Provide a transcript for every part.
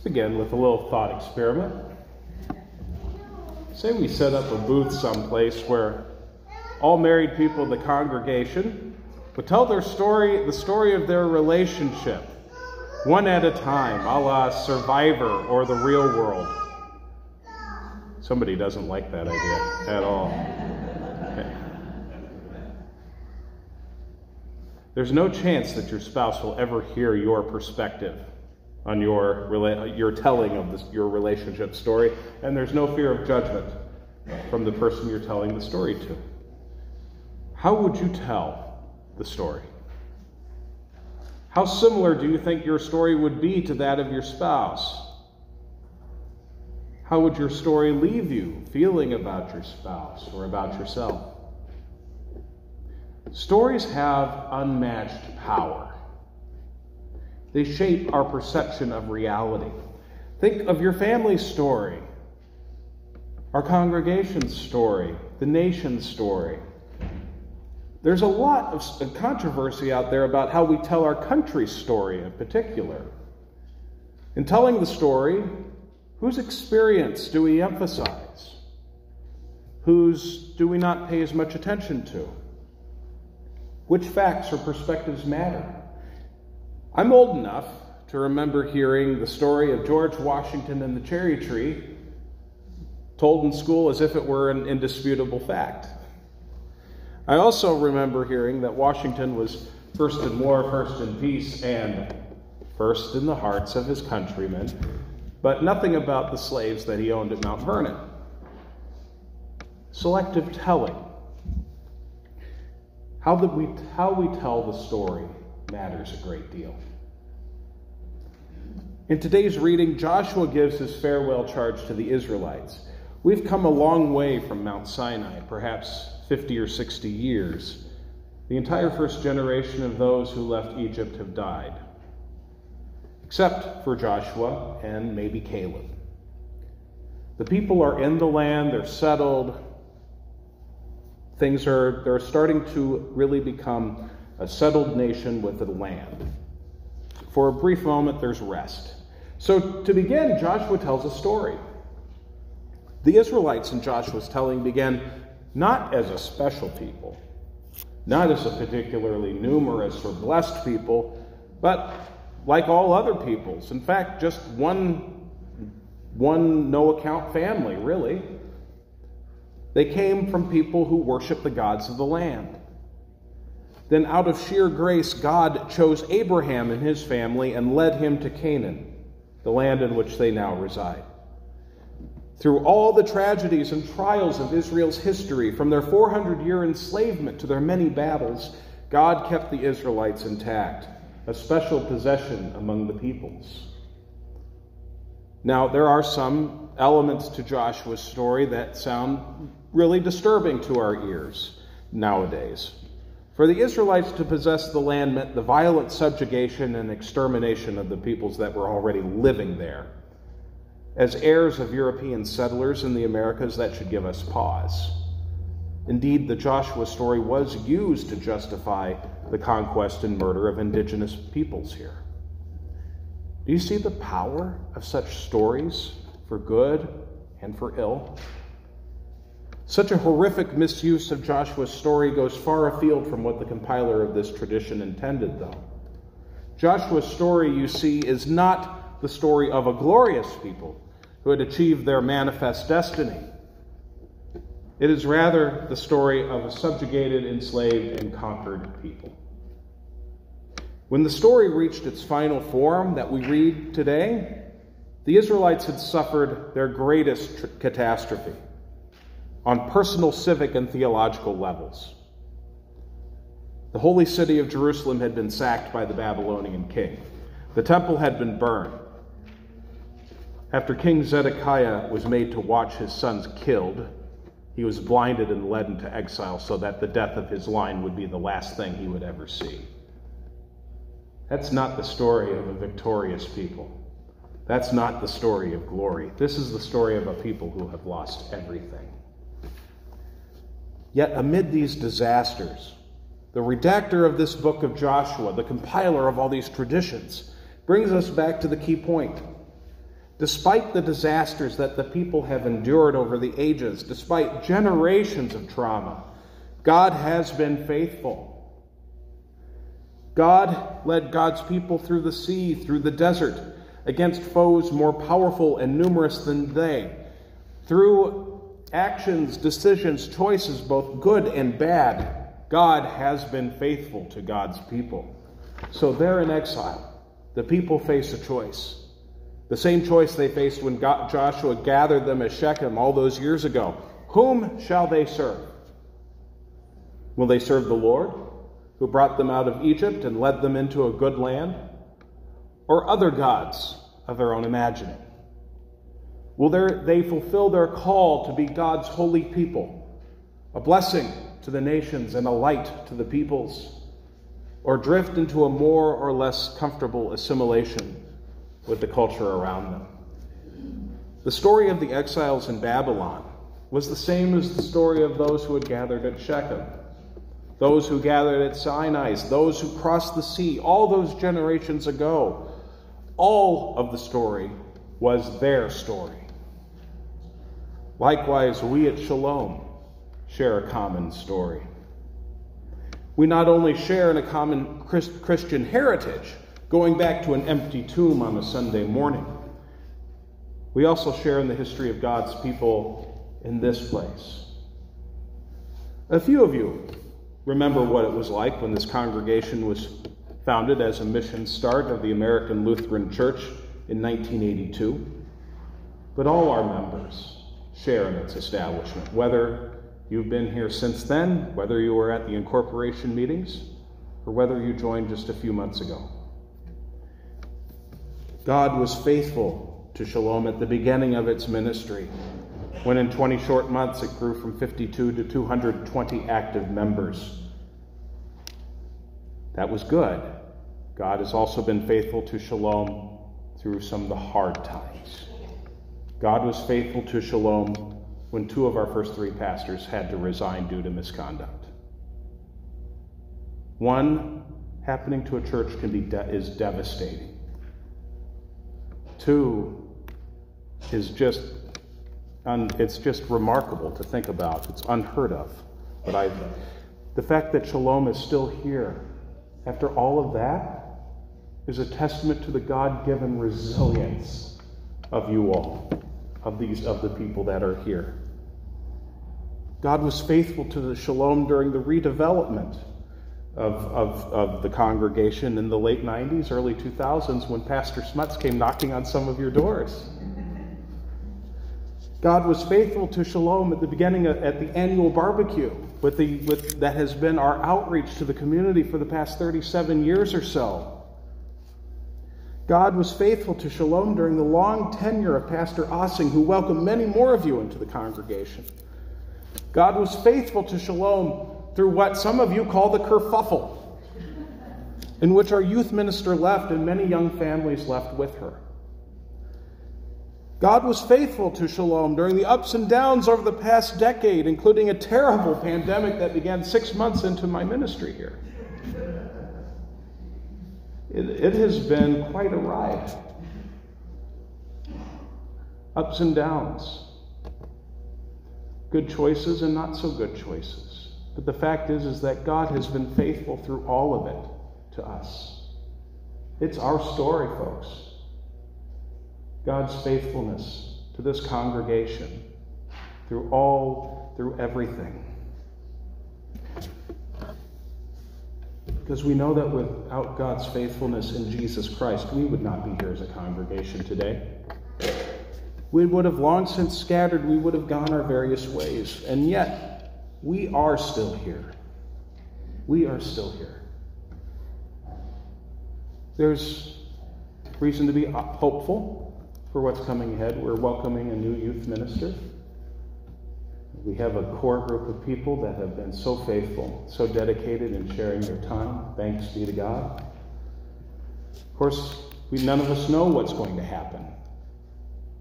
begin with a little thought experiment. Say we set up a booth someplace where all married people in the congregation would tell their story, the story of their relationship, one at a time, a la Survivor or the real world. Somebody doesn't like that idea at all. There's no chance that your spouse will ever hear your perspective on your, your telling of this, your relationship story, and there's no fear of judgment from the person you're telling the story to. How would you tell the story? How similar do you think your story would be to that of your spouse? How would your story leave you feeling about your spouse or about yourself? Stories have unmatched power. They shape our perception of reality. Think of your family's story, our congregation's story, the nation's story. There's a lot of controversy out there about how we tell our country's story in particular. In telling the story, whose experience do we emphasize? Whose do we not pay as much attention to? Which facts or perspectives matter? I'm old enough to remember hearing the story of George Washington and the cherry tree told in school as if it were an indisputable fact. I also remember hearing that Washington was first in war, first in peace, and first in the hearts of his countrymen, but nothing about the slaves that he owned at Mount Vernon. Selective telling. How, we, how we tell the story matters a great deal. In today's reading, Joshua gives his farewell charge to the Israelites. We've come a long way from Mount Sinai, perhaps 50 or 60 years. The entire first generation of those who left Egypt have died, except for Joshua and maybe Caleb. The people are in the land, they're settled. Things are they're starting to really become a settled nation with a land. For a brief moment, there's rest. So, to begin, Joshua tells a story. The Israelites in Joshua's telling began not as a special people, not as a particularly numerous or blessed people, but like all other peoples. In fact, just one, one no account family, really. They came from people who worship the gods of the land. Then, out of sheer grace, God chose Abraham and his family and led him to Canaan, the land in which they now reside. Through all the tragedies and trials of Israel's history, from their 400 year enslavement to their many battles, God kept the Israelites intact, a special possession among the peoples. Now, there are some elements to Joshua's story that sound really disturbing to our ears nowadays. For the Israelites to possess the land meant the violent subjugation and extermination of the peoples that were already living there. As heirs of European settlers in the Americas, that should give us pause. Indeed, the Joshua story was used to justify the conquest and murder of indigenous peoples here. Do you see the power of such stories for good and for ill? Such a horrific misuse of Joshua's story goes far afield from what the compiler of this tradition intended, though. Joshua's story, you see, is not the story of a glorious people who had achieved their manifest destiny. It is rather the story of a subjugated, enslaved, and conquered people. When the story reached its final form that we read today, the Israelites had suffered their greatest tr- catastrophe on personal, civic, and theological levels. The holy city of Jerusalem had been sacked by the Babylonian king. The temple had been burned. After King Zedekiah was made to watch his sons killed, he was blinded and led into exile so that the death of his line would be the last thing he would ever see. That's not the story of a victorious people. That's not the story of glory. This is the story of a people who have lost everything. Yet, amid these disasters, the redactor of this book of Joshua, the compiler of all these traditions, brings us back to the key point. Despite the disasters that the people have endured over the ages, despite generations of trauma, God has been faithful. God led God's people through the sea, through the desert, against foes more powerful and numerous than they. Through actions, decisions, choices, both good and bad, God has been faithful to God's people. So they're in exile. The people face a choice. The same choice they faced when God, Joshua gathered them at Shechem all those years ago. Whom shall they serve? Will they serve the Lord, who brought them out of Egypt and led them into a good land? Or other gods of their own imagining? Will they fulfill their call to be God's holy people, a blessing to the nations and a light to the peoples? Or drift into a more or less comfortable assimilation with the culture around them? The story of the exiles in Babylon was the same as the story of those who had gathered at Shechem those who gathered at Sinai, those who crossed the sea, all those generations ago. All of the story was their story. Likewise, we at Shalom share a common story. We not only share in a common Christian heritage, going back to an empty tomb on a Sunday morning, we also share in the history of God's people in this place. A few of you remember what it was like when this congregation was founded as a mission start of the American Lutheran Church in 1982. But all our members share in its establishment, whether you've been here since then, whether you were at the incorporation meetings, or whether you joined just a few months ago. God was faithful to Shalom at the beginning of its ministry when in 20 short months it grew from 52 to 220 active members. That was good. God has also been faithful to Shalom through some of the hard times. God was faithful to Shalom when two of our first three pastors had to resign due to misconduct. One happening to a church can be de- is devastating. Two is just and it's just remarkable to think about. It's unheard of. But I, the fact that Shalom is still here after all of that is a testament to the God-given resilience of you all, of these of the people that are here. God was faithful to the Shalom during the redevelopment of, of, of the congregation in the late 90s, early 2000s, when Pastor Smuts came knocking on some of your doors. God was faithful to Shalom at the beginning of, at the annual barbecue with the, with, that has been our outreach to the community for the past 37 years or so. God was faithful to Shalom during the long tenure of Pastor Ossing, who welcomed many more of you into the congregation. God was faithful to Shalom through what some of you call the kerfuffle, in which our youth minister left and many young families left with her. God was faithful to Shalom during the ups and downs over the past decade, including a terrible pandemic that began six months into my ministry here. It, it has been quite a ride. Ups and downs. Good choices and not so good choices. But the fact is, is that God has been faithful through all of it to us. It's our story, folks. God's faithfulness to this congregation through all, through everything. Because we know that without God's faithfulness in Jesus Christ, we would not be here as a congregation today. We would have long since scattered, we would have gone our various ways. And yet, we are still here. We are still here. There's reason to be hopeful for what's coming ahead. We're welcoming a new youth minister. We have a core group of people that have been so faithful, so dedicated in sharing their time. Thanks be to God. Of course, we, none of us know what's going to happen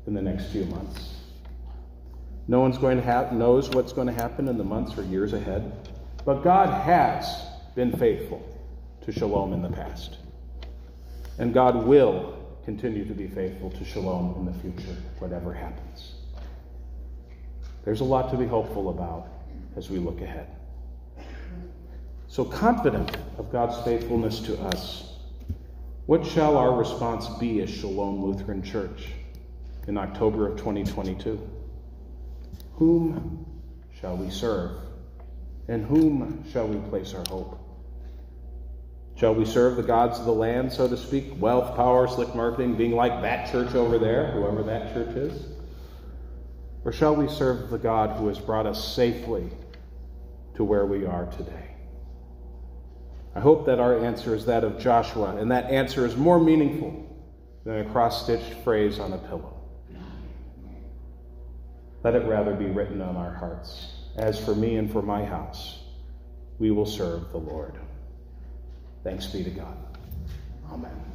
in the next few months. No one's going to have, knows what's going to happen in the months or years ahead. But God has been faithful to Shalom in the past. And God will continue to be faithful to shalom in the future, whatever happens. There's a lot to be hopeful about as we look ahead. So, confident of God's faithfulness to us, what shall our response be as Shalom Lutheran Church in October of 2022? Whom shall we serve? In whom shall we place our hope? Shall we serve the gods of the land, so to speak? Wealth, power, slick marketing, being like that church over there, whoever that church is? Or shall we serve the God who has brought us safely to where we are today? I hope that our answer is that of Joshua, and that answer is more meaningful than a cross stitched phrase on a pillow. Let it rather be written on our hearts. As for me and for my house, we will serve the Lord. Thanks be to God. Amen.